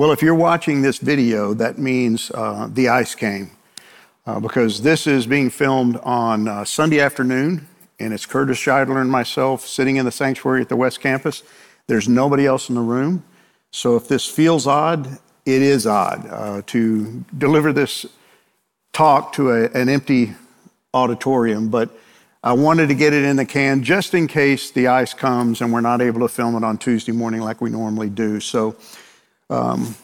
Well, if you're watching this video, that means uh, the ice came. Uh, because this is being filmed on uh, Sunday afternoon, and it's Curtis Scheidler and myself sitting in the sanctuary at the West Campus. There's nobody else in the room. So if this feels odd, it is odd uh, to deliver this talk to a, an empty auditorium, but I wanted to get it in the can just in case the ice comes and we're not able to film it on Tuesday morning like we normally do. So um,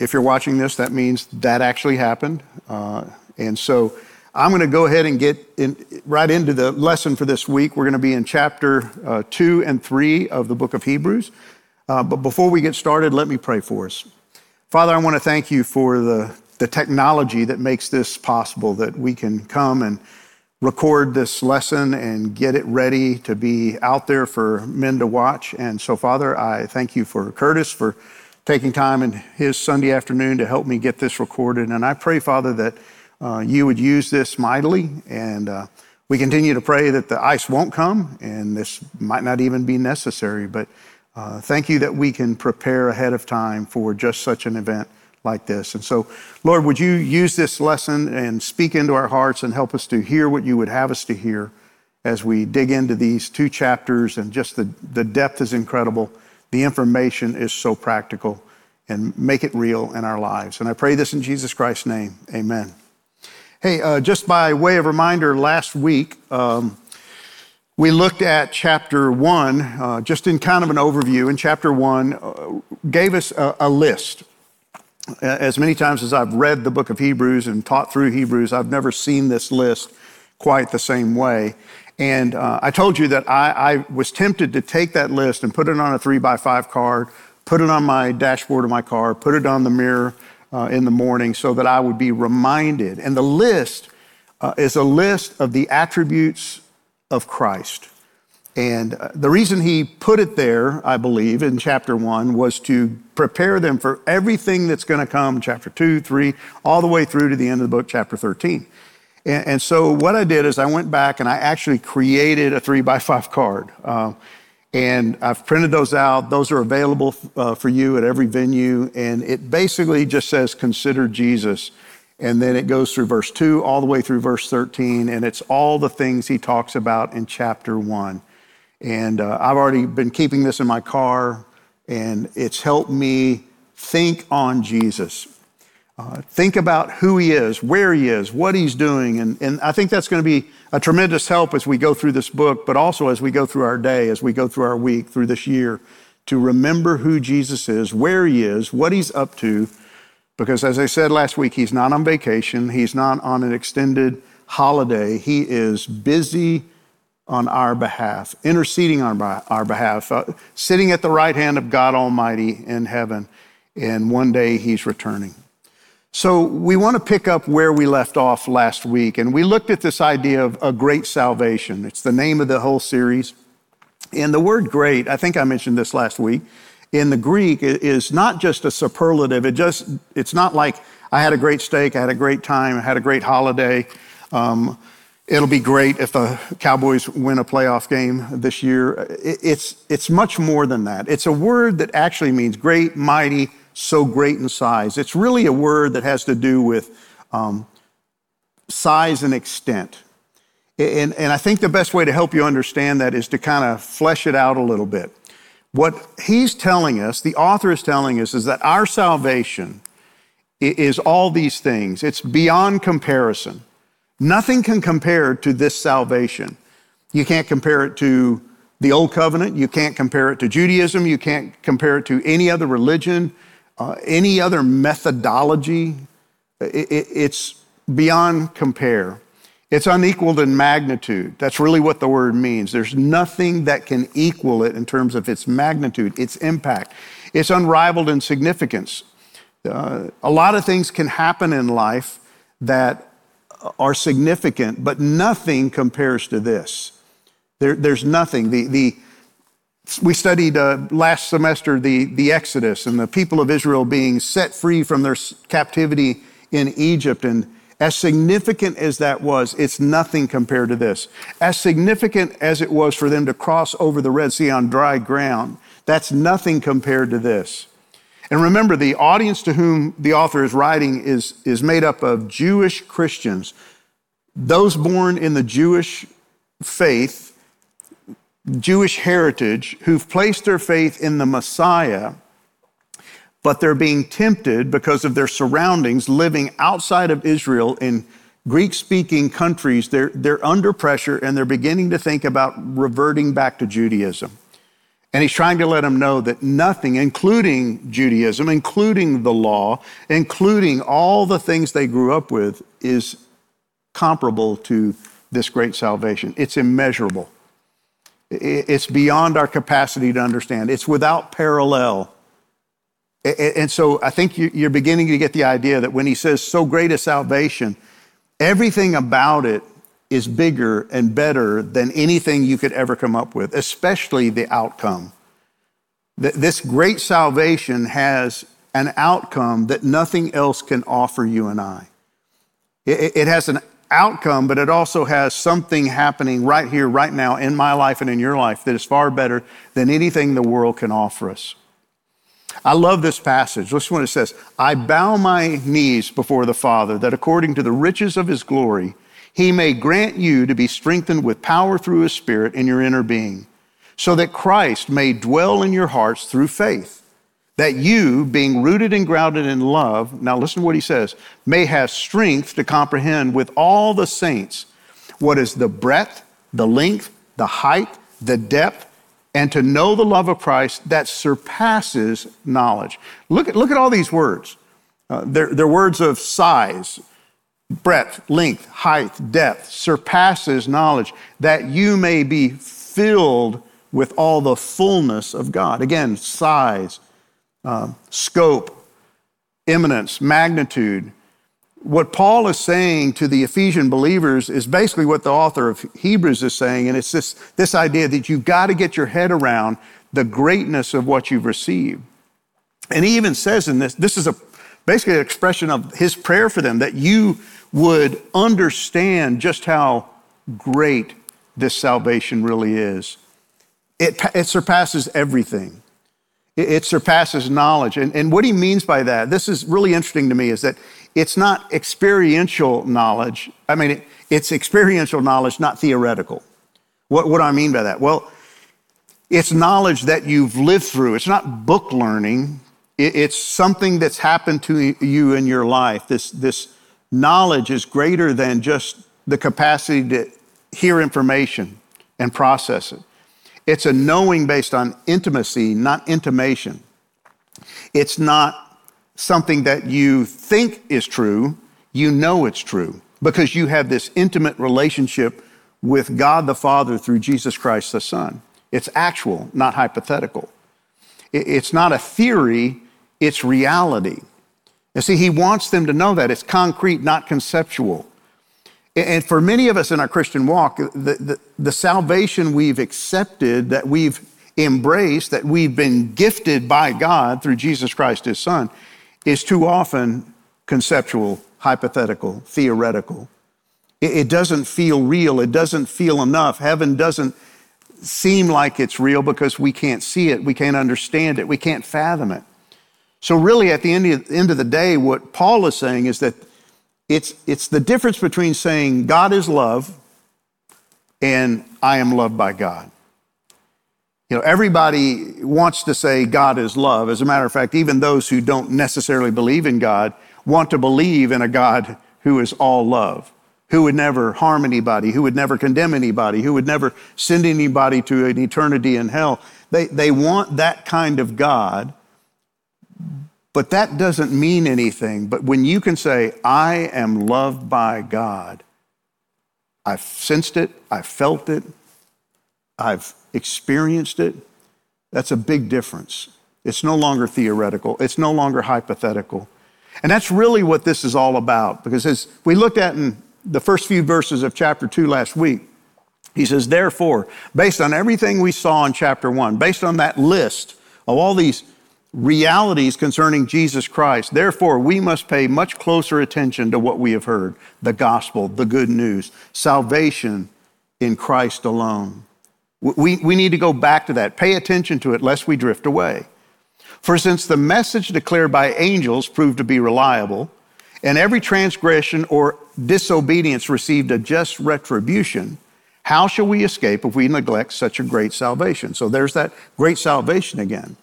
if you're watching this, that means that actually happened. Uh, and so I'm going to go ahead and get in, right into the lesson for this week. We're going to be in chapter uh, two and three of the book of Hebrews. Uh, but before we get started, let me pray for us. Father, I want to thank you for the, the technology that makes this possible, that we can come and record this lesson and get it ready to be out there for men to watch. And so, Father, I thank you for Curtis for taking time in his Sunday afternoon to help me get this recorded. And I pray, Father, that uh, you would use this mightily. And uh, we continue to pray that the ice won't come and this might not even be necessary. But uh, thank you that we can prepare ahead of time for just such an event like this. And so, Lord, would you use this lesson and speak into our hearts and help us to hear what you would have us to hear as we dig into these two chapters and just the, the depth is incredible. The information is so practical and make it real in our lives. And I pray this in Jesus Christ's name. Amen. Hey, uh, just by way of reminder, last week um, we looked at chapter one, uh, just in kind of an overview. And chapter one uh, gave us a, a list. As many times as I've read the book of Hebrews and taught through Hebrews, I've never seen this list quite the same way. And uh, I told you that I, I, was tempted to take that list and put it on a three by five card, put it on my dashboard of my car, put it on the mirror uh, in the morning so that I would be reminded. And the list uh, is a list of the attributes of Christ. And uh, the reason he put it there, I believe, in chapter one was to prepare them for everything that's going to come, chapter two, three, all the way through to the end of the book, chapter 13. And, and, so what I did is I went back and I actually created a three by five card. Uh, and I've printed those out. Those are available uh, for you at every venue. And it basically just says, consider Jesus. And then it goes through verse 2 all the way through verse 13. And it's all the things he talks about in chapter 1. And uh, I've already been keeping this in my car, and it's helped me think on Jesus. Uh, think about who he is, where he is, what he's doing. And, and I think that's going to be a tremendous help as we go through this book, but also as we go through our day, as we go through our week, through this year, to remember who Jesus is, where he is, what he's up to. Because as I said last week, he's not on vacation, he's not on an extended holiday. He is busy on our behalf, interceding on our behalf, uh, sitting at the right hand of God Almighty in heaven. And one day he's returning. So we want to pick up where we left off last week, and we looked at this idea of a great salvation. It's the name of the whole series. And the word great, I think I mentioned this last week, in the Greek is not just a superlative. It just, it's not like I had a great steak, I had a great time, I had a great holiday. Um, it'll be great if the Cowboys win a playoff game this year. It's, it's much more than that. It's a word that actually means great, mighty, so great in size. It's really a word that has to do with um, size and extent. And, and I think the best way to help you understand that is to kind of flesh it out a little bit. What he's telling us, the author is telling us, is that our salvation is all these things. It's beyond comparison. Nothing can compare to this salvation. You can't compare it to the Old Covenant. You can't compare it to Judaism. You can't compare it to any other religion uh, any other methodology, it, it, it's beyond compare. It's unequaled in magnitude. That's really what the word means. There's nothing that can equal it in terms of its magnitude, its impact. It's unrivaled in significance. Uh, a lot of things can happen in life that are significant, but nothing compares to this. There, there's nothing. The, the, we studied uh, last semester the, the Exodus and the people of Israel being set free from their captivity in Egypt. And as significant as that was, it's nothing compared to this. As significant as it was for them to cross over the Red Sea on dry ground, that's nothing compared to this. And remember, the audience to whom the author is writing is, is made up of Jewish Christians, those born in the Jewish faith, Jewish heritage, who've placed their faith in the Messiah, but they're being tempted because of their surroundings, living outside of Israel in Greek speaking countries. They're, they're under pressure and they're beginning to think about reverting back to Judaism. And he's trying to let them know that nothing, including Judaism, including the law, including all the things they grew up with, is comparable to this great salvation. It's immeasurable. It's beyond our capacity to understand. It's without parallel. And so I think you're beginning to get the idea that when he says so great a salvation, everything about it is bigger and better than anything you could ever come up with, especially the outcome. This great salvation has an outcome that nothing else can offer you and I. It has an outcome, but it also has something happening right here, right now, in my life and in your life that is far better than anything the world can offer us. I love this passage. Listen what it says I bow my knees before the Father, that according to the riches of his glory, he may grant you to be strengthened with power through his Spirit in your inner being, so that Christ may dwell in your hearts through faith, that you, being rooted and grounded in love, now listen to what he says, may have strength to comprehend with all the saints what is the breadth, the length, the height, the depth, and to know the love of Christ that surpasses knowledge. Look at, look at all these words. Uh, they're, they're words of size, breadth, length, height, depth, surpasses knowledge, that you may be filled with all the fullness of God. Again, size, uh, scope, immanence, magnitude. What Paul is saying to the Ephesian believers is basically what the author of Hebrews is saying, and it's this, this idea that you've got to get your head around the greatness of what you've received. And he even says in this, this is a basically an expression of his prayer for them that you would understand just how great this salvation really is. It, it surpasses everything. It, surpasses knowledge. And, and what he means by that, this is really interesting to me, is that it's not experiential knowledge. I mean, it, it's experiential knowledge, not theoretical. What, what do I mean by that? Well, it's knowledge that you've lived through. It's not book learning. It, it's something that's happened to you in your life. This, this knowledge is greater than just the capacity to hear information and process it. It's a knowing based on intimacy, not intimation. It's not something that you think is true, you know it's true because you have this intimate relationship with God the Father through Jesus Christ the Son. It's actual, not hypothetical. It's not a theory, it's reality. And see, he wants them to know that it's concrete, not conceptual. And for many of us in our Christian walk, the, the, the, salvation we've accepted, that we've embraced, that we've been gifted by God through Jesus Christ, his son, is too often conceptual, hypothetical, theoretical. It, it doesn't feel real. It doesn't feel enough. Heaven doesn't seem like it's real because we can't see it, we can't understand it, we can't fathom it. So, really, at the end of, end of the day, what Paul is saying is that it's, it's the difference between saying God is love and I am loved by God. You know, everybody wants to say God is love. As a matter of fact, even those who don't necessarily believe in God want to believe in a God who is all love, who would never harm anybody, who would never condemn anybody, who would never send anybody to an eternity in hell. They, they want that kind of God but that doesn't mean anything. But when you can say, I am loved by God, I've sensed it, I've felt it, I've experienced it, that's a big difference. It's no longer theoretical, it's no longer hypothetical. And that's really what this is all about. Because as we looked at in the first few verses of chapter 2 last week, he says, Therefore, based on everything we saw in chapter 1, based on that list of all these realities concerning Jesus Christ. Therefore, we must pay much closer attention to what we have heard the gospel, the good news, salvation in Christ alone. We, we need to go back to that, pay attention to it, lest we drift away. For since the message declared by angels proved to be reliable, and every transgression or disobedience received a just retribution, how shall we escape if we neglect such a great salvation? So there's that great salvation again.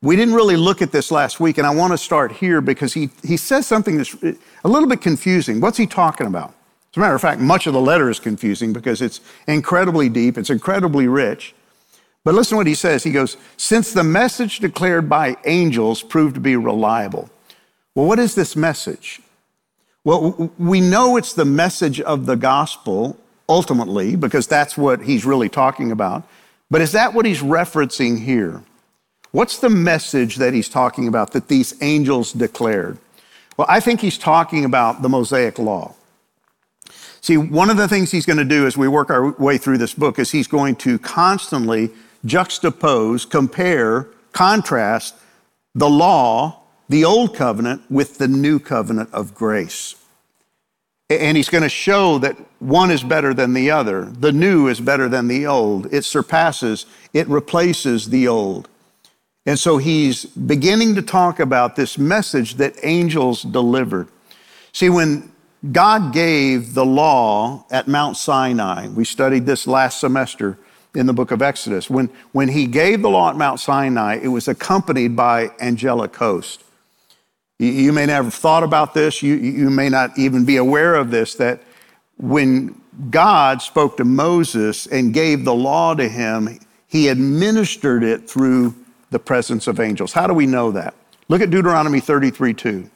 We didn't really look at this last week, and I want to start here because he, he says something that's a little bit confusing. What's he talking about? As a matter of fact, much of the letter is confusing because it's incredibly deep, it's incredibly rich. But listen to what he says. He goes, Since the message declared by angels proved to be reliable. Well, what is this message? Well, we know it's the message of the gospel ultimately, because that's what he's really talking about. But is that what he's referencing here? What's the message that he's talking about that these angels declared? Well, I think he's talking about the Mosaic law. See, one of the things he's going to do as we work our way through this book is he's going to constantly juxtapose, compare, contrast the law, the old covenant, with the new covenant of grace. And he's going to show that one is better than the other. The new is better than the old. It surpasses, it replaces the old. And so he's beginning to talk about this message that angels delivered. See, when God gave the law at Mount Sinai, we studied this last semester in the book of Exodus. When, when he gave the law at Mount Sinai, it was accompanied by angelic host. You, you may never have thought about this. You, you may not even be aware of this, that when God spoke to Moses and gave the law to him, he administered it through the presence of angels. How do we know that? Look at Deuteronomy 33 2.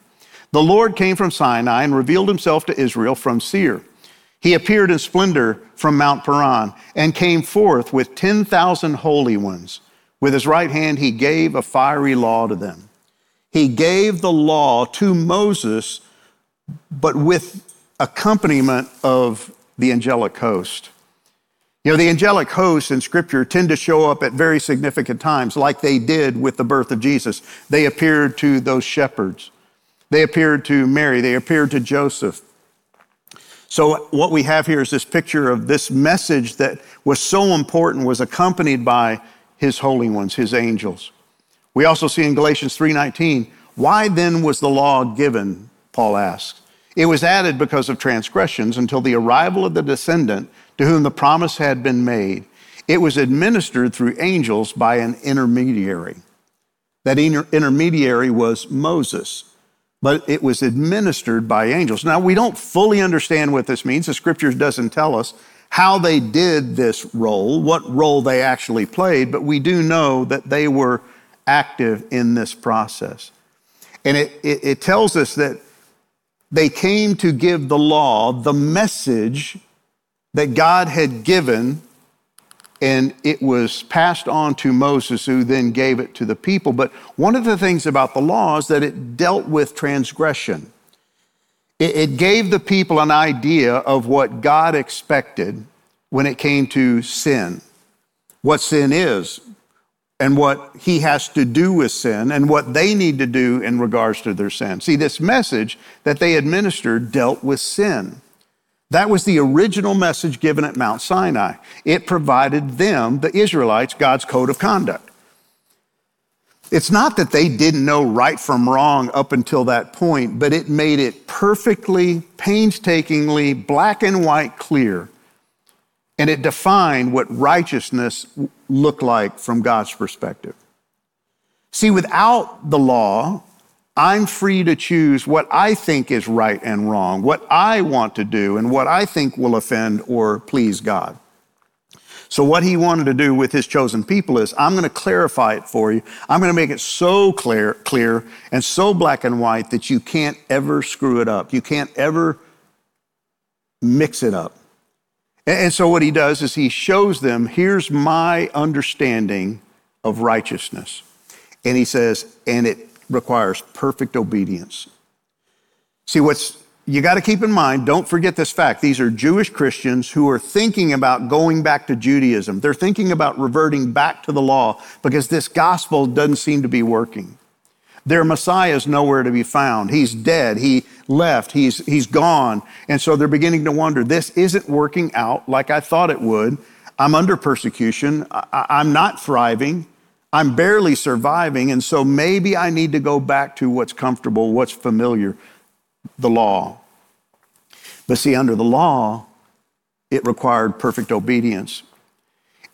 The Lord came from Sinai and revealed himself to Israel from Seir. He appeared in splendor from Mount Paran and came forth with 10,000 holy ones. With his right hand, he gave a fiery law to them he gave the law to Moses, but with accompaniment of the angelic host. You know, the angelic hosts in Scripture tend to show up at very significant times, like they did with the birth of Jesus. They appeared to those shepherds, they appeared to Mary, they appeared to Joseph. So, what we have here is this picture of this message that was so important, was accompanied by his holy ones, his angels. We also see in Galatians 3:19, why then was the law given? Paul asks. It was added because of transgressions until the arrival of the descendant to whom the promise had been made. It was administered through angels by an intermediary. That inter- intermediary was Moses, but it was administered by angels. Now, we don't fully understand what this means. The scriptures doesn't tell us how they did this role, what role they actually played, but we do know that they were active in this process. And it, it, it tells us that they came to give the law, the message that God had given, and it was passed on to Moses, who then gave it to the people. But one of the things about the law is that it dealt with transgression. It, it gave the people an idea of what God expected when it came to sin, what sin is, and what he has to do with sin and what they need to do in regards to their sin. See, this message that they administered dealt with sin. That was the original message given at Mount Sinai. It provided them, the Israelites, God's code of conduct. It's not that they didn't know right from wrong up until that point, but it made it perfectly, painstakingly, black and white clear and it defined what righteousness looked like from God's perspective. See, without the law, I'm free to choose what I think is right and wrong, what I want to do, and what I think will offend or please God. So, what he wanted to do with his chosen people is I'm going to clarify it for you. I'm going to make it so clear, clear and so black and white that you can't ever screw it up. You can't ever mix it up. And so what he does is he shows them, here's my understanding of righteousness. And he says, and it requires perfect obedience. See, what's you got to keep in mind, don't forget this fact. These are Jewish Christians who are thinking about going back to Judaism. They're thinking about reverting back to the law because this gospel doesn't seem to be working. Their Messiah is nowhere to be found. He's dead. He left. He's, he's gone. And so they're beginning to wonder this isn't working out like I thought it would. I'm under persecution. I, am not thriving. I'm barely surviving, and so maybe I need to go back to what's comfortable, what's familiar, the law. But see, under the law, it required perfect obedience.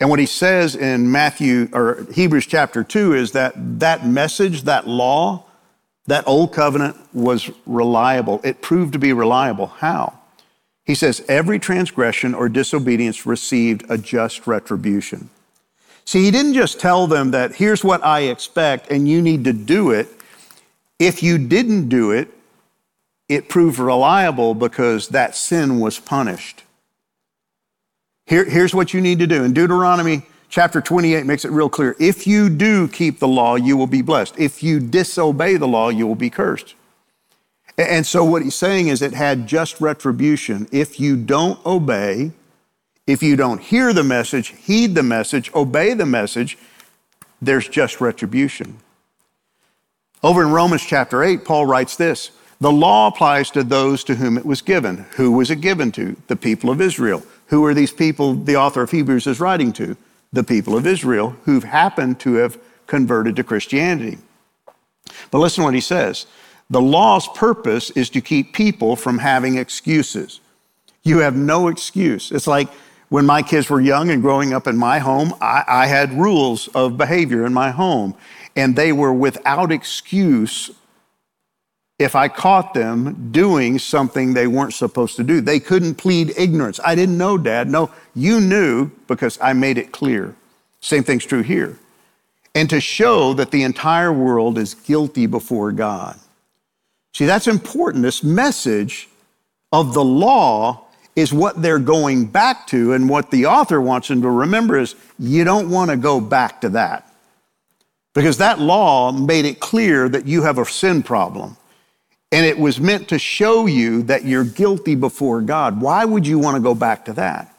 And what he says in Matthew or Hebrews chapter 2 is that that message, that law, that old covenant was reliable. It proved to be reliable. How? He says, every transgression or disobedience received a just retribution. See, he didn't just tell them that here's what I expect and you need to do it. If you didn't do it, it proved reliable because that sin was punished. Here, here's what you need to do. In Deuteronomy chapter 28 makes it real clear. If you do keep the law, you will be blessed. If you disobey the law, you will be cursed. And so what he's saying is it had just retribution. If you don't obey, if you don't hear the message, heed the message, obey the message, there's just retribution. Over in Romans chapter 8, Paul writes this The law applies to those to whom it was given. Who was it given to? The people of Israel. Who are these people the author of Hebrews is writing to? The people of Israel who've happened to have converted to Christianity. But listen to what he says the law's purpose is to keep people from having excuses. You have no excuse. It's like when my kids were young and growing up in my home, I, I, had rules of behavior in my home, and they were without excuse if I caught them doing something they weren't supposed to do. They couldn't plead ignorance. I didn't know, Dad. No, you knew because I made it clear. Same thing's true here. And to show that the entire world is guilty before God. See, that's important. This message of the law is what they're going back to. And what the author wants them to remember is you don't want to go back to that. Because that law made it clear that you have a sin problem. And it was meant to show you that you're guilty before God. Why would you want to go back to that?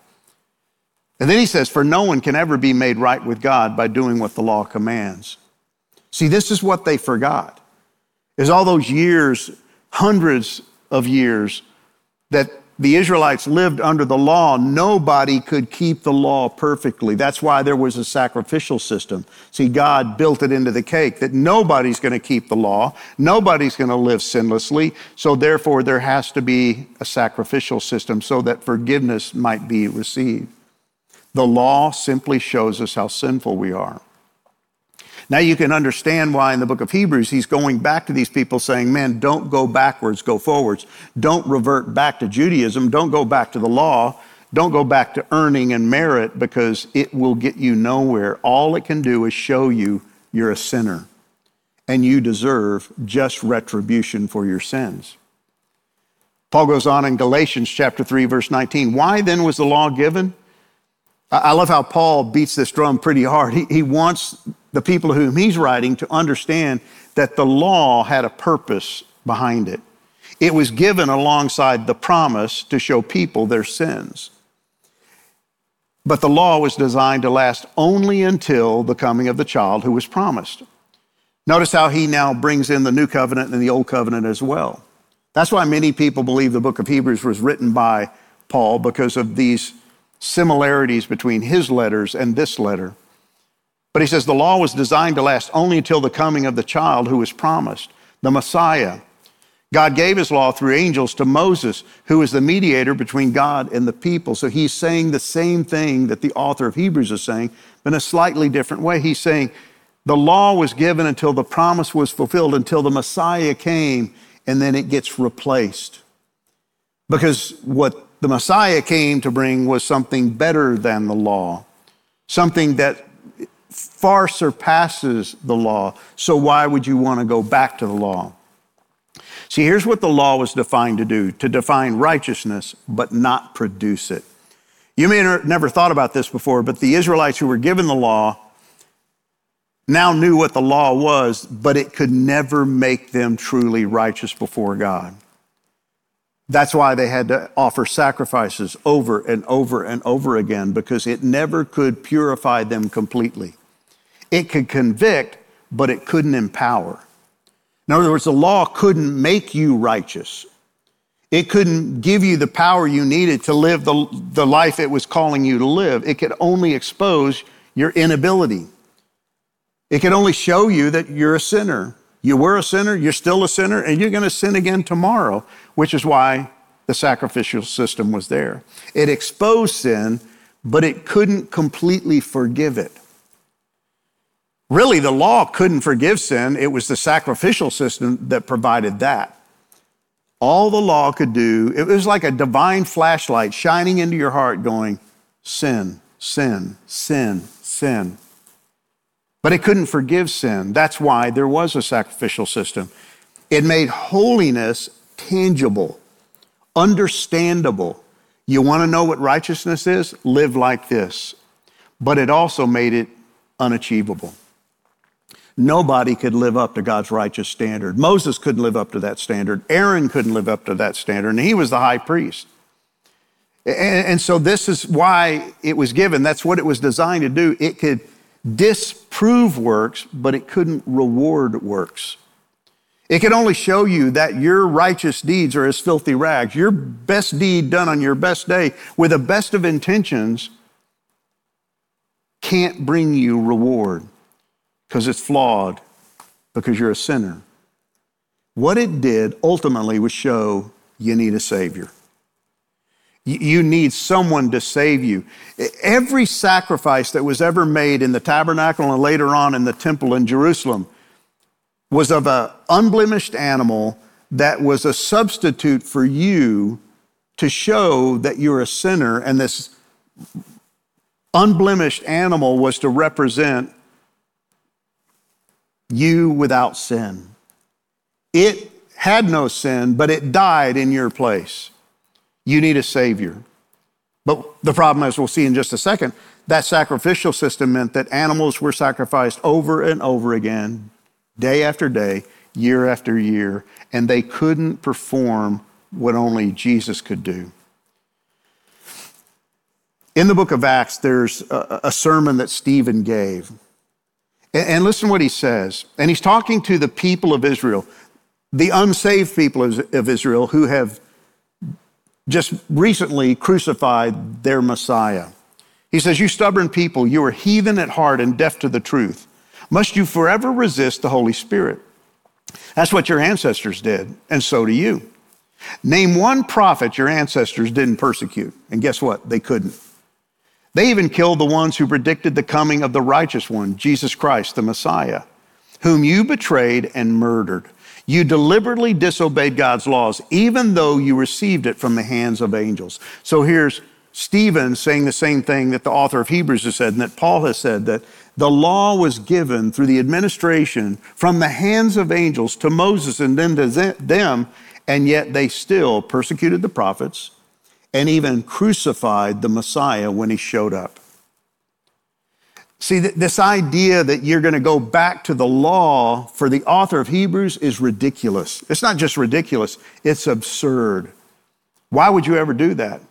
And then he says, For no one can ever be made right with God by doing what the law commands. See, this is what they forgot is all those years, hundreds of years, that the Israelites lived under the law, nobody could keep the law perfectly. That's why there was a sacrificial system. See, God built it into the cake that nobody's going to keep the law, nobody's going to live sinlessly, so therefore there has to be a sacrificial system so that forgiveness might be received. The law simply shows us how sinful we are. Now you can understand why in the book of Hebrews he's going back to these people saying, man, don't go backwards, go forwards. Don't revert back to Judaism. Don't go back to the law. Don't go back to earning and merit because it will get you nowhere. All it can do is show you you're a sinner and you deserve just retribution for your sins. Paul goes on in Galatians chapter 3 verse 19, why then was the law given? I love how Paul beats this drum pretty hard. He, he wants the people whom he's writing to understand that the law had a purpose behind it. It was given alongside the promise to show people their sins. But the law was designed to last only until the coming of the child who was promised. Notice how he now brings in the new covenant and the old covenant as well. That's why many people believe the book of Hebrews was written by Paul because of these similarities between his letters and this letter. But he says the law was designed to last only until the coming of the child who was promised, the Messiah. God gave his law through angels to Moses, who is the mediator between God and the people. So he's saying the same thing that the author of Hebrews is saying, but in a slightly different way. He's saying the law was given until the promise was fulfilled, until the Messiah came, and then it gets replaced. Because what the Messiah came to bring was something better than the law, something that far surpasses the law. So why would you want to go back to the law? See, here's what the law was defined to do to define righteousness, but not produce it. You may have never thought about this before, but the Israelites who were given the law now knew what the law was, but it could never make them truly righteous before God. That's why they had to offer sacrifices over and over and over again because it never could purify them completely. It could convict, but it couldn't empower. In other words, the law couldn't make you righteous. It couldn't give you the power you needed to live the, the life it was calling you to live. It could only expose your inability. It could only show you that you're a sinner. You were a sinner, you're still a sinner, and you're going to sin again tomorrow, which is why the sacrificial system was there. It exposed sin, but it couldn't completely forgive it. Really, the law couldn't forgive sin, it was the sacrificial system that provided that. All the law could do, it was like a divine flashlight shining into your heart, going, sin, sin, sin, sin. But it couldn't forgive sin. That's why there was a sacrificial system. It made holiness tangible, understandable. You want to know what righteousness is? Live like this. But it also made it unachievable. Nobody could live up to God's righteous standard. Moses couldn't live up to that standard. Aaron couldn't live up to that standard, and he was the high priest. And, and so, this is why it was given. That's what it was designed to do. It could disprove works, but it couldn't reward works. It could only show you that your righteous deeds are as filthy rags. Your best deed done on your best day with the best of intentions can't bring you reward because it's flawed, because you're a sinner. What it did ultimately was show you need a Savior. You need someone to save you. Every sacrifice that was ever made in the tabernacle and later on in the temple in Jerusalem was of an unblemished animal that was a substitute for you to show that you're a sinner. And this unblemished animal was to represent you without sin. It had no sin, but it died in your place. You need a Savior. But the problem, as we'll see in just a second, that sacrificial system meant that animals were sacrificed over and over again, day after day, year after year, and they couldn't perform what only Jesus could do. In the book of Acts, there's a, sermon that Stephen gave. And listen what he says. And he's talking to the people of Israel, the unsaved people of Israel who have just recently crucified their Messiah. He says, You stubborn people, you are heathen at heart and deaf to the truth. Must you forever resist the Holy Spirit? That's what your ancestors did, and so do you. Name one prophet your ancestors didn't persecute, and guess what? They couldn't. They even killed the ones who predicted the coming of the righteous one, Jesus Christ, the Messiah, whom you betrayed and murdered. You deliberately disobeyed God's laws, even though you received it from the hands of angels. So here's Stephen saying the same thing that the author of Hebrews has said, and that Paul has said that the law was given through the administration from the hands of angels to Moses and then to them, and yet they still persecuted the prophets and even crucified the Messiah when he showed up. See, this idea that you're going to go back to the law for the author of Hebrews is ridiculous. It's not just ridiculous, it's absurd. Why would you ever do that?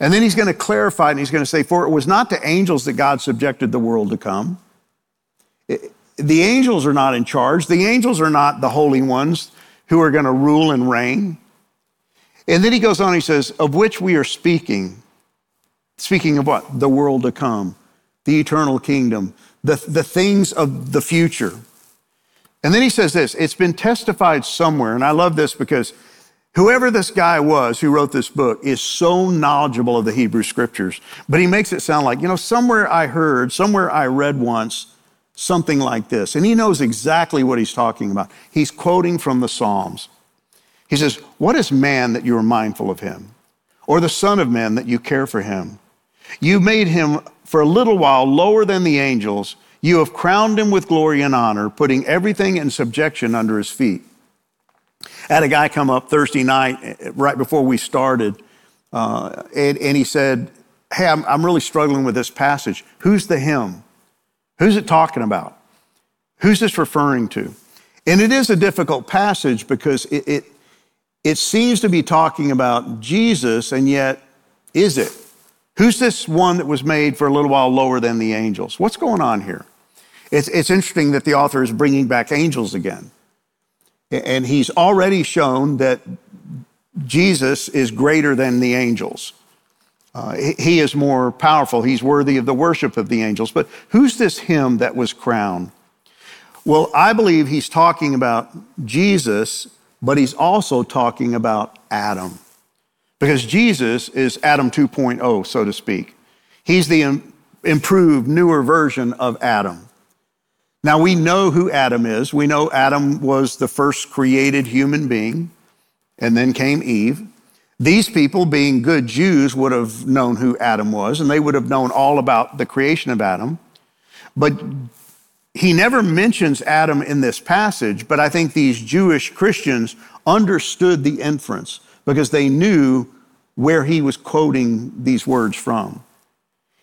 And then he's going to clarify and he's going to say, For it was not to angels that God subjected the world to come. the angels are not in charge. The angels are not the holy ones who are going to rule and reign. And then he goes on, he says, Of which we are speaking. Speaking of what? The world to come, the eternal kingdom, the, the things of the future. And then he says this it's been testified somewhere, and I love this because whoever this guy was who wrote this book is so knowledgeable of the Hebrew scriptures, but he makes it sound like, you know, somewhere I heard, somewhere I read once something like this. And he knows exactly what he's talking about. He's quoting from the Psalms. He says, What is man that you are mindful of him? Or the Son of Man that you care for him? You made him for a little while lower than the angels. You have crowned him with glory and honor, putting everything in subjection under his feet. I had a guy come up Thursday night, eh, right before we started, uh, and, and, he said, Hey, I'm, I'm really struggling with this passage. Who's the him? Who's it talking about? Who's this referring to? And it is a difficult passage because it, it it seems to be talking about Jesus, and yet, is it? Who's this one that was made for a little while lower than the angels? What's going on here? It's, it's interesting that the author is bringing back angels again. And he's already shown that Jesus is greater than the angels. Uh, he is more powerful. He's worthy of the worship of the angels. But who's this him that was crowned? Well, I believe he's talking about Jesus, but he's also talking about Adam. Because Jesus is Adam 2.0, so to speak. He's the improved, newer version of Adam. Now, we know who Adam is. We know Adam was the first created human being, and then came Eve. These people, being good Jews, would have known who Adam was, and they would have known all about the creation of Adam. But he never mentions Adam in this passage, but I think these Jewish Christians understood the inference because they knew where he was quoting these words from.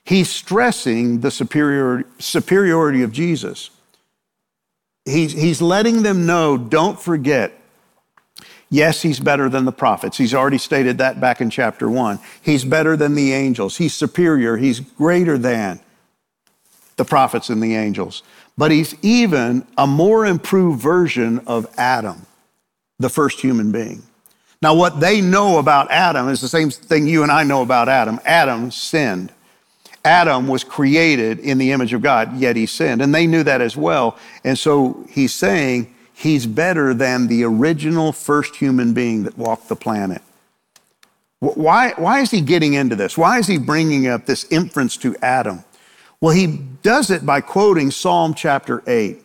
He's stressing the superiority, superiority of Jesus. He's, he's letting them know don't forget, yes, he's better than the prophets. He's already stated that back in chapter one. He's better than the angels. He's superior. He's greater than the prophets and the angels. But he's even a more improved version of Adam, the first human being. Now, what they know about Adam is the same thing you and I know about Adam. Adam sinned. Adam was created in the image of God, yet he sinned. And they knew that as well. And so he's saying he's better than the original first human being that walked the planet. Why, why is he getting into this? Why is he bringing up this inference to Adam? Well, he does it by quoting Psalm chapter 8,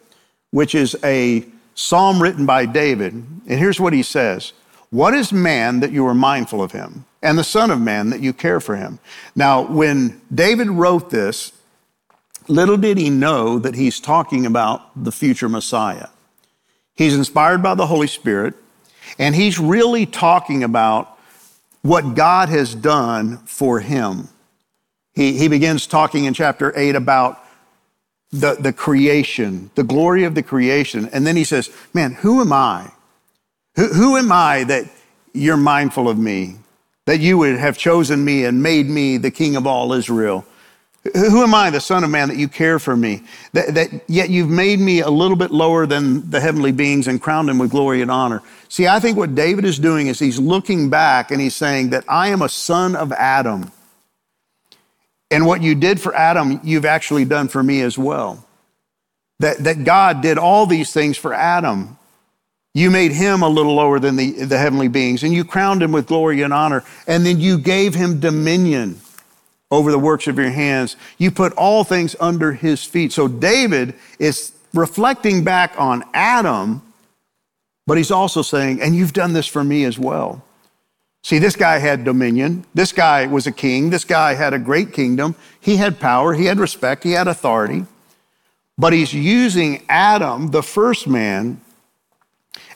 which is a psalm written by David. And here's what he says What is man that you are mindful of him, and the Son of Man that you care for him? Now, when David wrote this, little did he know that he's talking about the future Messiah. He's inspired by the Holy Spirit, and he's really talking about what God has done for him. He, he begins talking in chapter 8 about the, the creation, the glory of the creation. And then he says, Man, who am I? Who, who am I that you're mindful of me? That you would have chosen me and made me the king of all Israel? Who am I, the Son of Man, that you care for me? That, that, yet you've made me a little bit lower than the heavenly beings and crowned him with glory and honor. See, I think what David is doing is he's looking back and he's saying that I am a son of Adam. And what you did for Adam, you've actually done for me as well. That, that God did all these things for Adam. You made him a little lower than the, the heavenly beings, and you crowned him with glory and honor, and then you gave him dominion over the works of your hands. You put all things under his feet. So David is reflecting back on Adam, but he's also saying, and you've done this for me as well. See, this guy had dominion. This guy was a king. This guy had a great kingdom. He had power. He had respect. He had authority. But he's using Adam, the first man,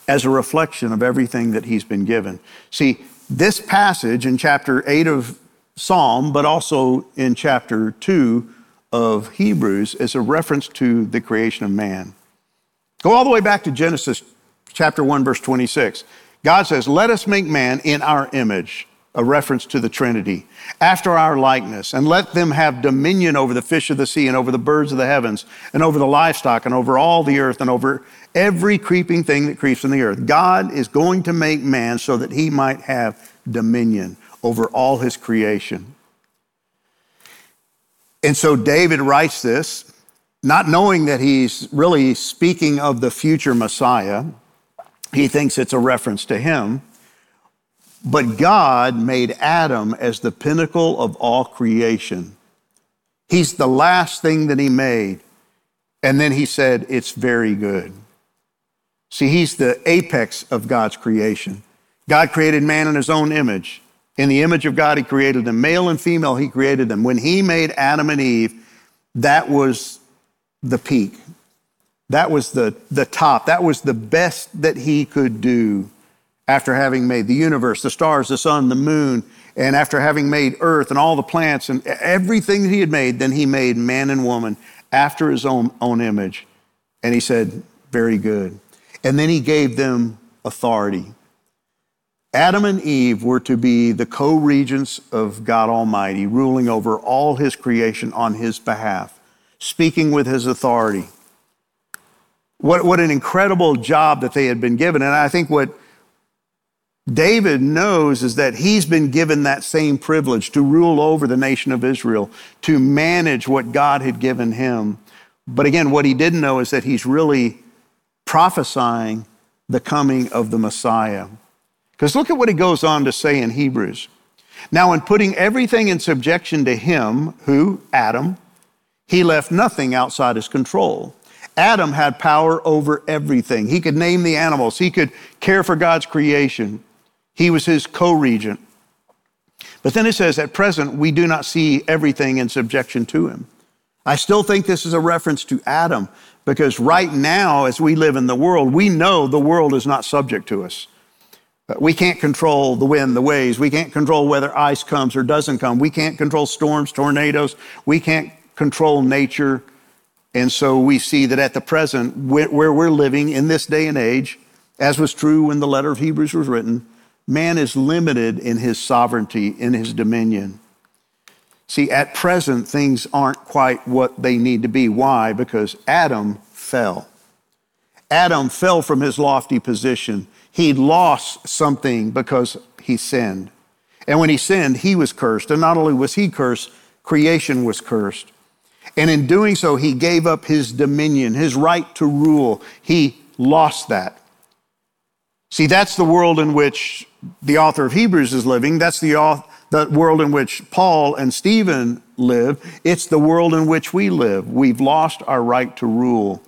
as a reflection of everything that he's been given. See, this passage in chapter 8 of Psalm, but also in chapter 2 of Hebrews, is a reference to the creation of man. Go all the way back to Genesis chapter 1, verse 26. God says, Let us make man in our image, a reference to the Trinity, after our likeness, and let them have dominion over the fish of the sea, and over the birds of the heavens, and over the livestock, and over all the earth, and over every creeping thing that creeps in the earth. God is going to make man so that he might have dominion over all his creation. And so David writes this, not knowing that he's really speaking of the future Messiah he thinks it's a reference to him. But God made Adam as the pinnacle of all creation. He's the last thing that he made. And then he said, It's very good. See, he's the apex of God's creation. God created man in his own image. In the image of God, he created them. Male and female, he created them. When he made Adam and Eve, that was the peak. That was the, the top. That was the best that he could do after having made the universe, the stars, the sun, the moon, and after having made earth and all the plants and everything that he had made, then he made man and woman after his own, own image. And he said, Very good. And then he gave them authority. Adam and Eve were to be the co regents of God Almighty, ruling over all his creation on his behalf, speaking with his authority. What, what an incredible job that they had been given. And I think what David knows is that he's been given that same privilege to rule over the nation of Israel, to manage what God had given him. But again, what he didn't know is that he's really prophesying the coming of the Messiah. Because look at what he goes on to say in Hebrews. Now, in putting everything in subjection to him, who, Adam, he left nothing outside his control. Adam had power over everything. He could name the animals, he could care for God's creation. He was his co regent. But then it says, at present, we do not see everything in subjection to him. I still think this is a reference to Adam because right now, as we live in the world, we know the world is not subject to us. Uh, we can't control the wind, the waves. We can't control whether ice comes or doesn't come. We can't control storms, tornadoes. We can't control nature. And so we see that at the present, where we're living in this day and age, as was true when the letter of Hebrews was written, man is limited in his sovereignty, in his dominion. See, at present, things aren't quite what they need to be. Why? Because Adam fell. Adam fell from his lofty position he lost something because he sinned. And when he sinned, he was cursed. And not only was he cursed, creation was cursed. And in doing so, he gave up his dominion, his right to rule. He lost that. See, that's the world in which the author of Hebrews is living. That's the, the world in which Paul and Stephen live. It's the world in which we live. We've lost our right to rule,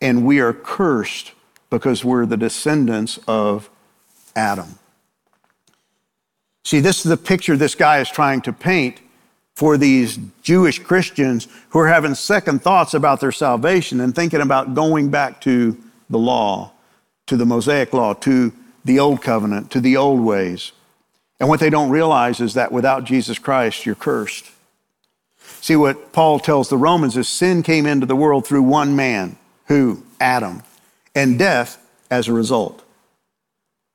and we are cursed because we're the descendants of Adam. See, this is the picture this guy is trying to paint for these Jewish Christians who are having second thoughts about their salvation and thinking about going back to the law, to the Mosaic law, to the old covenant, to the old ways. And what they don't realize is that without Jesus Christ, you're cursed. See, what Paul tells the Romans is sin came into the world through one man, who? Adam and death as a result.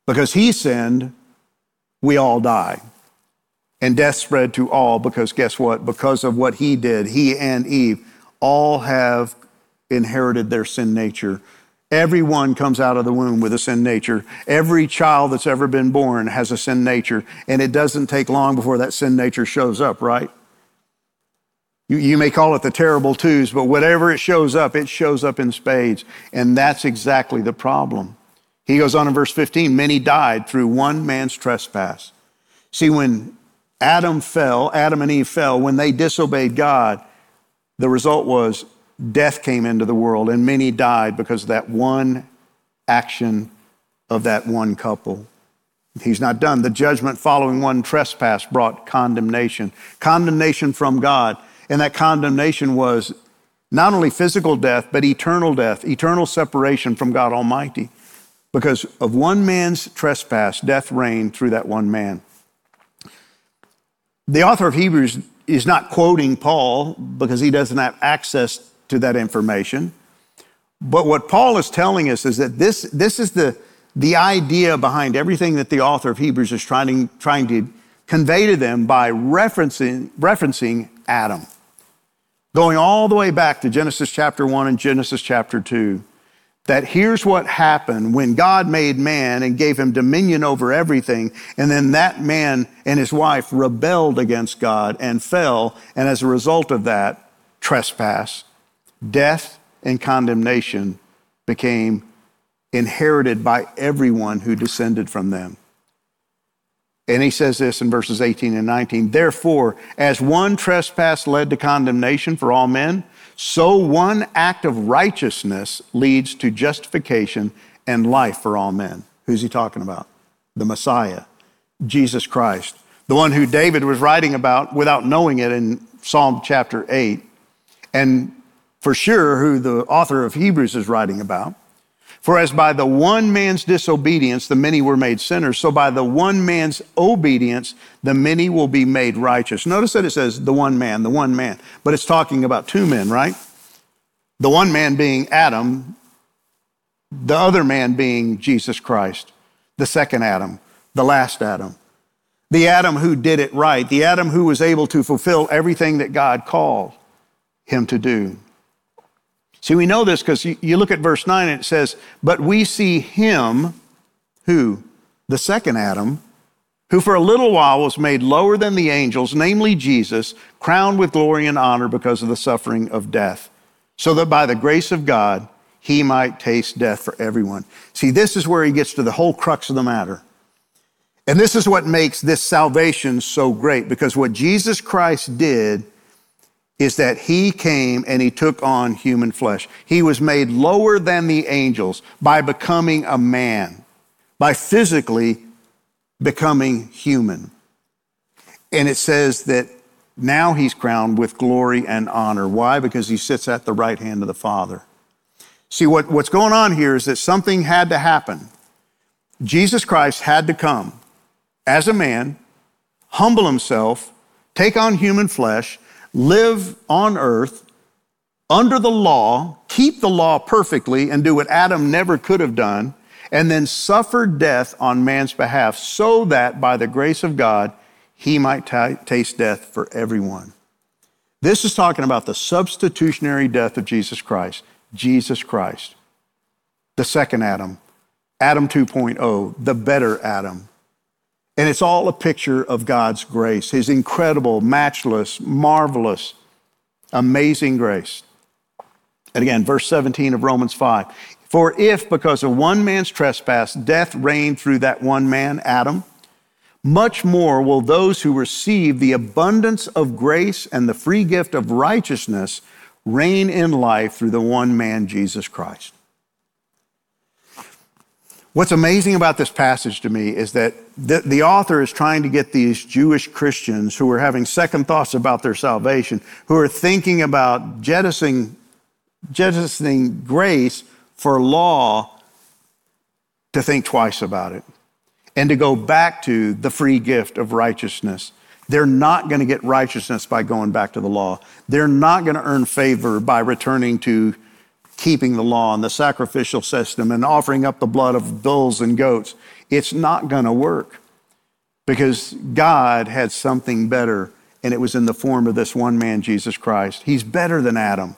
Because he sinned, we all die. And death spread to all because guess what? Because of what he did, he and Eve all have inherited their sin nature. Everyone comes out of the womb with a sin nature. Every child that's ever been born has a sin nature. And it doesn't take long before that sin nature shows up, right? You, you may call it the terrible twos, but whatever it shows up, it shows up in spades. And that's exactly the problem. He goes on in verse 15 many died through one man's trespass. See, when Adam fell, Adam and Eve fell, when they disobeyed God, the result was death came into the world and many died because of that one action of that one couple. He's not done. The judgment following one trespass brought condemnation, condemnation from God. And that condemnation was not only physical death, but eternal death, eternal separation from God Almighty. Because of one man's trespass, death reigned through that one man. The author of Hebrews is not quoting Paul because he doesn't have access to that information. But what Paul is telling us is that this, this is the, the idea behind everything that the author of Hebrews is trying, trying to convey to them by referencing, referencing Adam going all the way back to Genesis chapter 1 and Genesis chapter 2, that here's what happened when God made man and gave him dominion over everything, and then that man and his wife rebelled against God and fell, and as a result of that, trespass, death, and condemnation became inherited by everyone who descended from them. And he says this in verses 18 and 19 Therefore, as one trespass led to condemnation for all men, so one act of righteousness leads to justification and life for all men. Who's he talking about? The Messiah, Jesus Christ, the one who David was writing about without knowing it in Psalm chapter 8, and for sure who the author of Hebrews is writing about. For as by the one man's disobedience the many were made sinners, so by the one man's obedience the many will be made righteous. Notice that it says the one man, the one man, but it's talking about two men, right? The one man being Adam, the other man being Jesus Christ, the second Adam, the last Adam. The Adam who did it right, the Adam who was able to fulfill everything that God called him to do. See, we know this because you, look at verse 9 and it says, But we see him, who? The second Adam, who for a little while was made lower than the angels, namely Jesus, crowned with glory and honor because of the suffering of death, so that by the grace of God he might taste death for everyone. See, this is where he gets to the whole crux of the matter. And this is what makes this salvation so great because what Jesus Christ did is that he came and he took on human flesh. He was made lower than the angels by becoming a man, by physically becoming human. And it says that now he's crowned with glory and honor. Why? Because he sits at the right hand of the Father. See, what, what's going on here is that something had to happen. Jesus Christ had to come as a man, humble himself, take on human flesh, live on earth under the law, keep the law perfectly, and do what Adam never could have done, and then suffer death on man's behalf so that by the grace of God, he might t- taste death for everyone. This is talking about the substitutionary death of Jesus Christ. Jesus Christ, the second Adam, Adam 2.0, the better Adam. And it's all a picture of God's grace, His incredible, matchless, marvelous, amazing grace. And again, verse 17 of Romans 5. For if, because of one man's trespass, death reigned through that one man, Adam, much more will those who receive the abundance of grace and the free gift of righteousness reign in life through the one man, Jesus Christ. What's amazing about this passage to me is that the, the, author is trying to get these Jewish Christians who are having second thoughts about their salvation, who are thinking about jettisoning, jettisoning grace for law, to think twice about it and to go back to the free gift of righteousness. They're not going to get righteousness by going back to the law. They're not going to earn favor by returning to keeping the law and the sacrificial system and offering up the blood of bulls and goats. It's not going to work because God had something better, and it was in the form of this one man, Jesus Christ. He's better than Adam.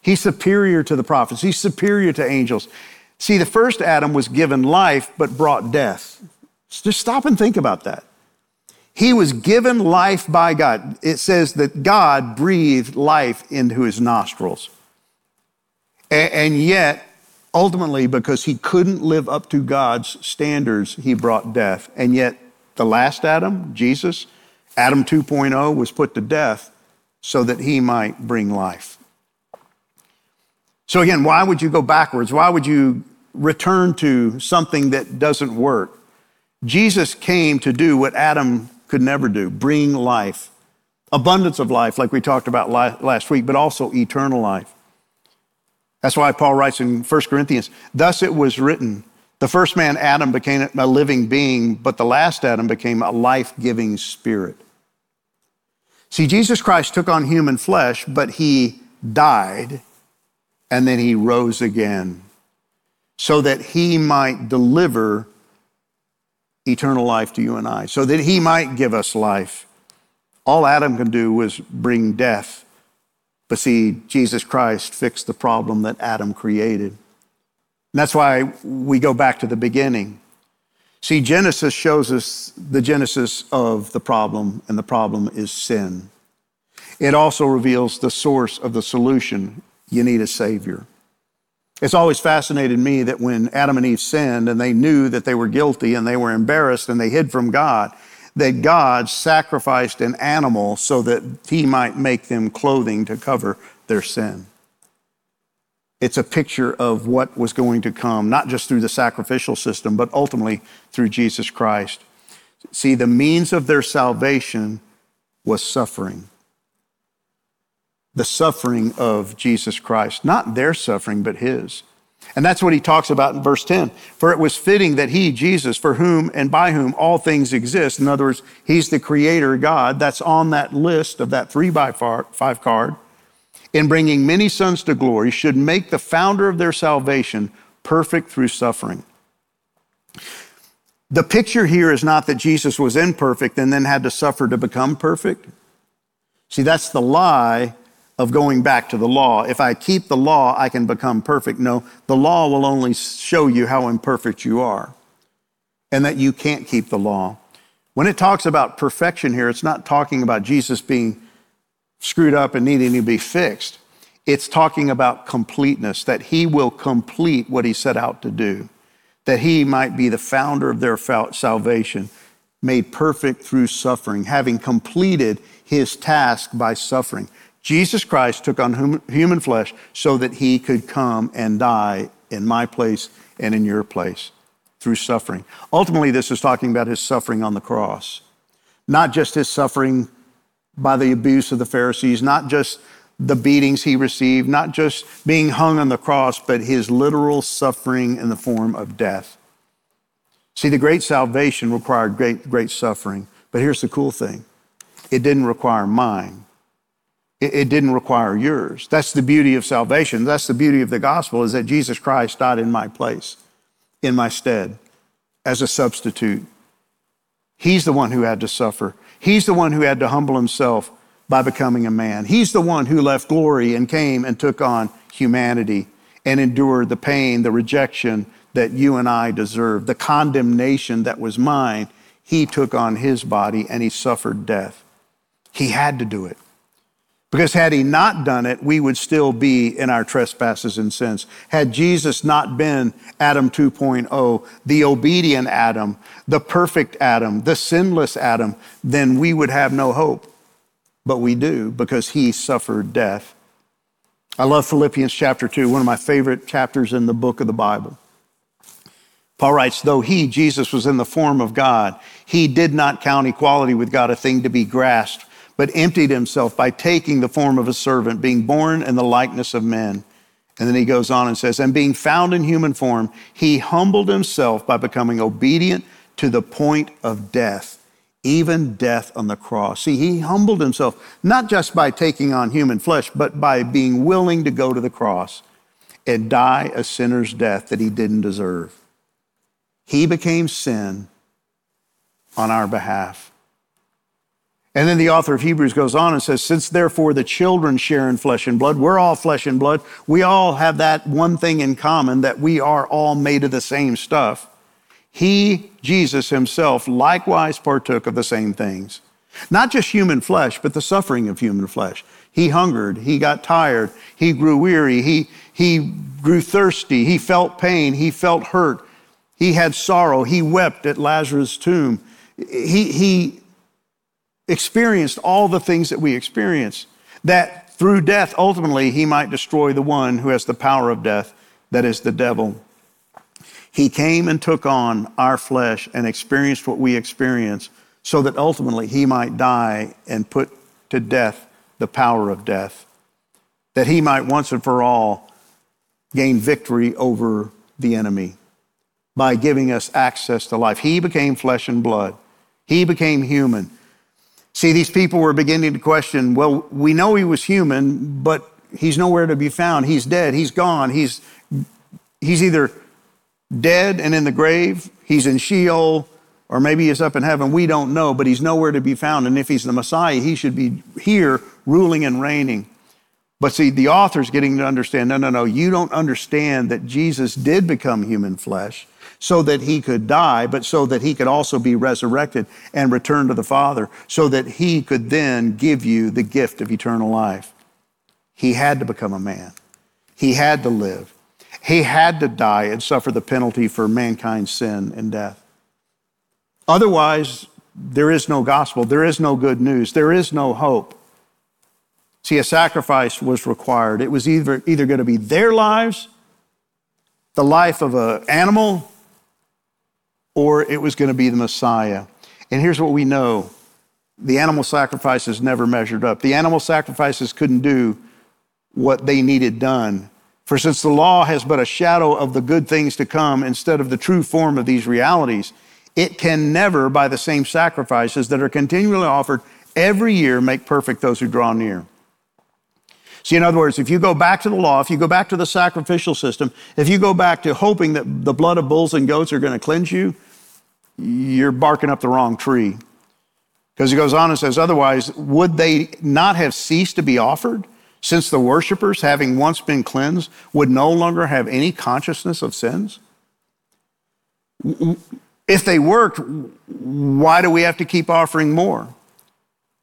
He's superior to the prophets, he's superior to angels. See, the first Adam was given life but brought death. Just stop and think about that. He was given life by God. It says that God breathed life into his nostrils. And yet, ultimately, because he couldn't live up to God's standards, he brought death. And yet, the last Adam, Jesus, Adam 2.0, was put to death so that he might bring life. So, again, why would you go backwards? Why would you return to something that doesn't work? Jesus came to do what Adam could never do bring life, abundance of life, like we talked about last week, but also eternal life. That's why Paul writes in 1 Corinthians, thus it was written, the first man, Adam, became a living being, but the last Adam became a life giving spirit. See, Jesus Christ took on human flesh, but he died and then he rose again so that he might deliver eternal life to you and I, so that he might give us life. All Adam could do was bring death. But see, Jesus Christ fixed the problem that Adam created. And that's why we go back to the beginning. See, Genesis shows us the genesis of the problem, and the problem is sin. It also reveals the source of the solution. You need a Savior. It's always fascinated me that when Adam and Eve sinned and they knew that they were guilty and they were embarrassed and they hid from God, that God sacrificed an animal so that he might make them clothing to cover their sin. It's a picture of what was going to come, not just through the sacrificial system, but ultimately through Jesus Christ. See, the means of their salvation was suffering the suffering of Jesus Christ, not their suffering, but his. And that's what he talks about in verse 10. For it was fitting that he, Jesus, for whom and by whom all things exist, in other words, he's the creator God, that's on that list of that three by five card, in bringing many sons to glory, should make the founder of their salvation perfect through suffering. The picture here is not that Jesus was imperfect and then had to suffer to become perfect. See, that's the lie of going back to the law. If I keep the law, I can become perfect. No, the law will only show you how imperfect you are and that you can't keep the law. When it talks about perfection here, it's not talking about Jesus being screwed up and needing to be fixed. it's talking about completeness, that he will complete what he set out to do, that he might be the founder of their salvation, made perfect through suffering, having completed his task by suffering. Jesus Christ took on human flesh so that he could come and die in my place and in your place through suffering. Ultimately, this is talking about his suffering on the cross, not just his suffering by the abuse of the Pharisees, not just the beatings he received, not just being hung on the cross, but his literal suffering in the form of death. See, the great salvation required great, great suffering. But here's the cool thing it didn't require mine, it, it didn't require yours. That's the beauty of salvation. That's the beauty of the gospel is that Jesus Christ died in my place, in my stead, as a substitute. He's the one who had to suffer. He's the one who had to humble himself by becoming a man. He's the one who left glory and came and took on humanity and endured the pain, the rejection that you and I deserve, the condemnation that was mine. He took on his body and he suffered death. He had to do it. Because had he not done it, we would still be in our trespasses and sins. Had Jesus not been Adam 2.0, the obedient Adam, the perfect Adam, the sinless Adam, then we would have no hope but we do because he suffered death. I love Philippians chapter 2, one of my favorite chapters in the book of the Bible. Paul writes, though he, Jesus, was in the form of God, he did not count equality with God a thing to be grasped, but emptied himself by taking the form of a servant, being born in the likeness of men. And then he goes on and says, and being found in human form, he humbled himself by becoming obedient to the point of death even death on the cross. See, he humbled himself, not just by taking on human flesh, but by being willing to go to the cross and die a sinner's death that he didn't deserve. He became sin on our behalf. And then the author of Hebrews goes on and says, Since therefore the children share in flesh and blood, we're all flesh and blood, we all have that one thing in common that we are all made of the same stuff. He, Jesus himself, likewise partook of the same things. Not just human flesh, but the suffering of human flesh. He hungered, he got tired, he grew weary, he, he grew thirsty, he felt pain, he felt hurt, he had sorrow, he wept at Lazarus' tomb. He, he experienced all the things that we experience, that through death, ultimately, he might destroy the one who has the power of death, that is the devil. He came and took on our flesh and experienced what we experience so that ultimately he might die and put to death the power of death, that he might once and for all gain victory over the enemy by giving us access to life. He became flesh and blood, he became human. See, these people were beginning to question well, we know he was human, but he's nowhere to be found. He's dead, he's gone, he's, he's either dead and in the grave. He's in Sheol, or maybe he's up in heaven. We don't know, but he's nowhere to be found. And if he's the Messiah, he should be here ruling and reigning. But see, the author's getting to understand no, no, no, you don't understand that Jesus did become human flesh so that he could die, but so that he could also be resurrected and return to the Father, so that he could then give you the gift of eternal life. He had to become a man, he had to live. He had to die and suffer the penalty for mankind's sin and death. Otherwise, there is no gospel, there is no good news, there is no hope. See, a sacrifice was required. It was either, either going to be their lives, the life of an animal, or it was going to be the Messiah. And here's what we know the animal sacrifices never measured up. The animal sacrifices couldn't do what they needed done for since the law has but a shadow of the good things to come instead of the true form of these realities, it can never, by the same sacrifices that are continually offered every year, make perfect those who draw near. See, in other words, if you go back to the law, if you go back to the sacrificial system, if you go back to hoping that the blood of bulls and goats are going to cleanse you, you're barking up the wrong tree. Because he goes on and says, otherwise, would they not have ceased to be offered? since the worshippers, having once been cleansed, would no longer have any consciousness of sins? If they worked, why do we have to keep offering more?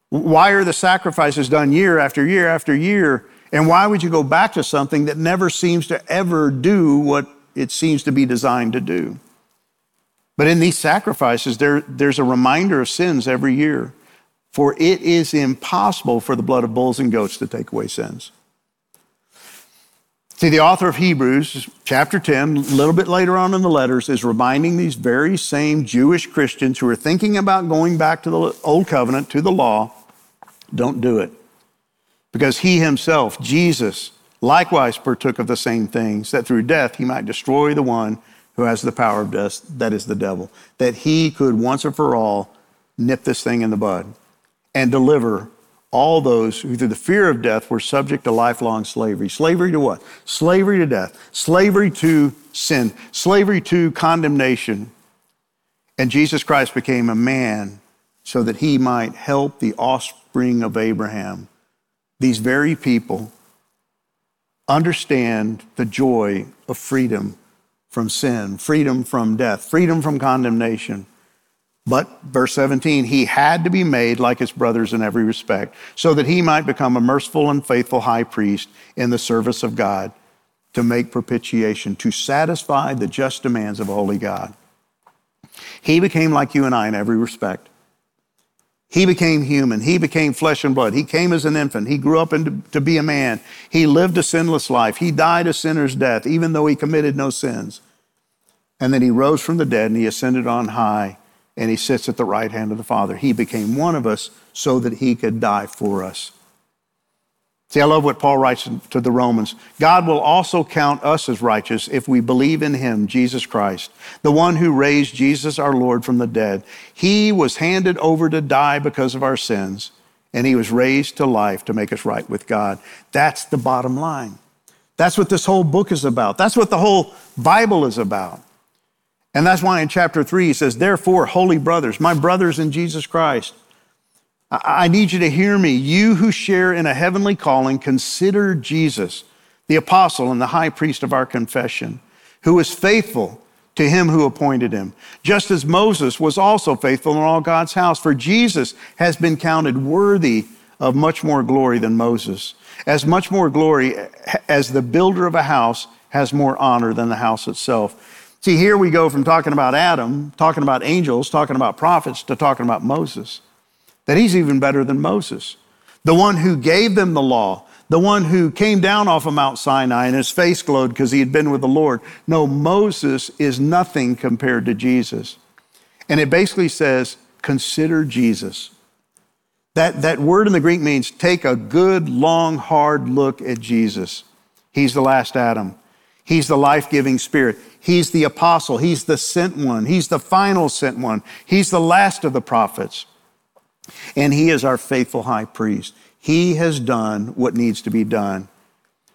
Why are the sacrifices done year after year after year And why would you go back to something that never seems to ever do what it seems to be designed to do? But in these sacrifices, there, there's a reminder of sins every year. For it is impossible for the blood of bulls and goats to take away sins. See, the author of Hebrews, chapter 10, a little bit later on in the letters, is reminding these very same Jewish Christians who are thinking about going back to the old covenant, to the law, don't do it. Because he himself, Jesus, likewise partook of the same things, that through death he might destroy the one who has the power of death, that is the devil, that he could once and for all nip this thing in the bud and deliver all those who, through the fear of death, were subject to lifelong slavery. Slavery to what? Slavery to death, slavery to sin, slavery to condemnation. And Jesus Christ became a man so that he might help the offspring of Abraham, these very people, understand the joy of freedom from sin, freedom from death, freedom from condemnation. But, verse 17, he had to be made like his brothers in every respect, so that he might become a merciful and faithful high priest in the service of God to make propitiation, to satisfy the just demands of a holy God. He became like you and I in every respect. He became human. He became flesh and blood. He came as an infant. He grew up to be a man. He lived a sinless life. He died a sinner's death, even though he committed no sins. And then he rose from the dead and he ascended on high and he sits at the right hand of the Father. He became one of us so that he could die for us. See, I love what Paul writes to the Romans. God will also count us as righteous if we believe in him, Jesus Christ, the one who raised Jesus our Lord from the dead. He was handed over to die because of our sins, and he was raised to life to make us right with God. That's the bottom line. That's what this whole book is about. That's what the whole Bible is about. And that's why in chapter 3 he says, Therefore, holy brothers, my brothers in Jesus Christ, I need you to hear me. You who share in a heavenly calling, consider Jesus, the apostle and the high priest of our confession, who is faithful to him who appointed him, just as Moses was also faithful in all God's house. For Jesus has been counted worthy of much more glory than Moses, as much more glory as the builder of a house has more honor than the house itself. See, here we go from talking about Adam, talking about angels, talking about prophets, to talking about Moses. That he's even better than Moses. The one who gave them the law, the one who came down off of Mount Sinai and his face glowed because he had been with the Lord. No, Moses is nothing compared to Jesus. And it basically says, consider Jesus. That, that word in the Greek means take a good, long, hard look at Jesus. He's the last Adam. He's the life giving spirit. He's the apostle. He's the sent one. He's the final sent one. He's the last of the prophets. And he is our faithful high priest. He has done what needs to be done.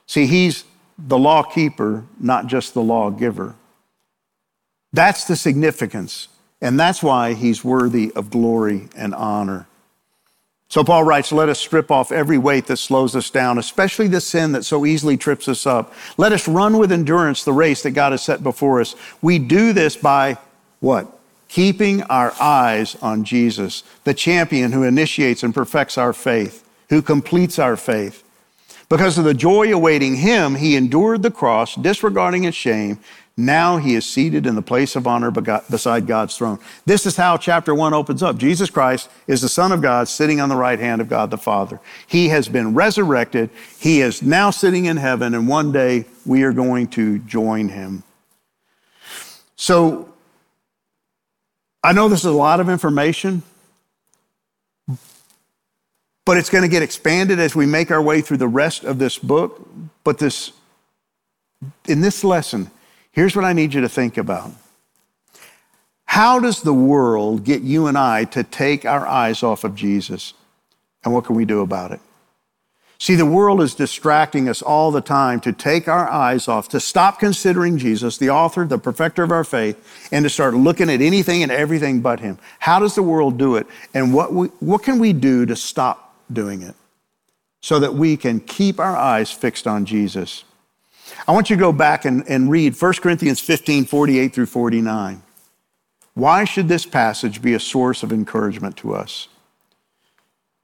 See, he's the law keeper, not just the law giver. That's the significance. And that's why he's worthy of glory and honor. So Paul writes, let us strip off every weight that slows us down, especially the sin that so easily trips us up. Let us run with endurance the race that God has set before us. We do this by what? Keeping our eyes on Jesus, the champion who initiates and perfects our faith, who completes our faith. Because of the joy awaiting him, he endured the cross, disregarding its shame, now he is seated in the place of honor beside God's throne. This is how chapter one opens up. Jesus Christ is the Son of God sitting on the right hand of God the Father. He has been resurrected. He is now sitting in heaven, and one day we are going to join him. So I know this is a lot of information, but it's going to get expanded as we make our way through the rest of this book. But this, in this lesson, Here's what I need you to think about. How does the world get you and I to take our eyes off of Jesus? And what can we do about it? See, the world is distracting us all the time to take our eyes off, to stop considering Jesus, the author, the perfecter of our faith, and to start looking at anything and everything but Him. How does the world do it? And what, we, what can we do to stop doing it so that we can keep our eyes fixed on Jesus? I want you to go back and, and read 1 Corinthians 15 48 through 49. Why should this passage be a source of encouragement to us?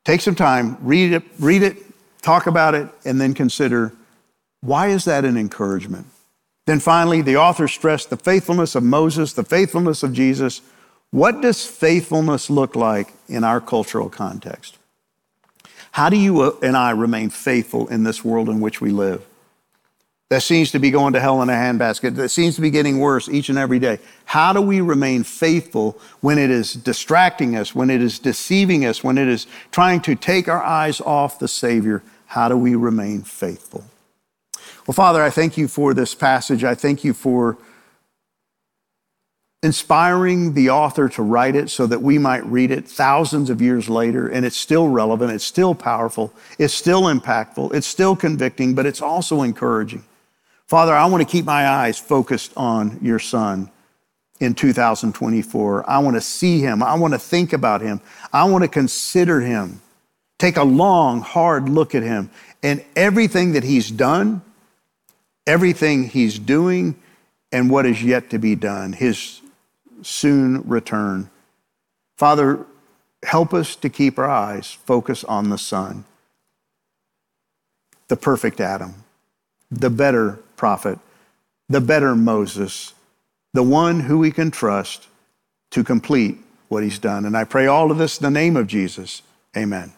Take some time, read it, read it talk about it, and then consider why is that an encouragement? Then finally, the author stressed the faithfulness of Moses, the faithfulness of Jesus. What does faithfulness look like in our cultural context? How do you uh, and I remain faithful in this world in which we live? That seems to be going to hell in a handbasket, that seems to be getting worse each and every day. How do we remain faithful when it is distracting us, when it is deceiving us, when it is trying to take our eyes off the Savior? How do we remain faithful? Well, Father, I thank you for this passage. I thank you for inspiring the author to write it so that we might read it thousands of years later and it's still relevant, it's still powerful, it's still impactful, it's still convicting, but it's also encouraging. Father, I want to keep my eyes focused on your son in 2024. I want to see him. I want to think about him. I want to consider him. Take a long, hard look at him and everything that he's done everything he's doing and what is yet to be done, his soon return. Father, help us to keep our eyes focused on the Son, the perfect Adam, the better prophet, the better Moses, the one who we can trust to complete what he's done. And I pray all of this in the name of Jesus. Amen.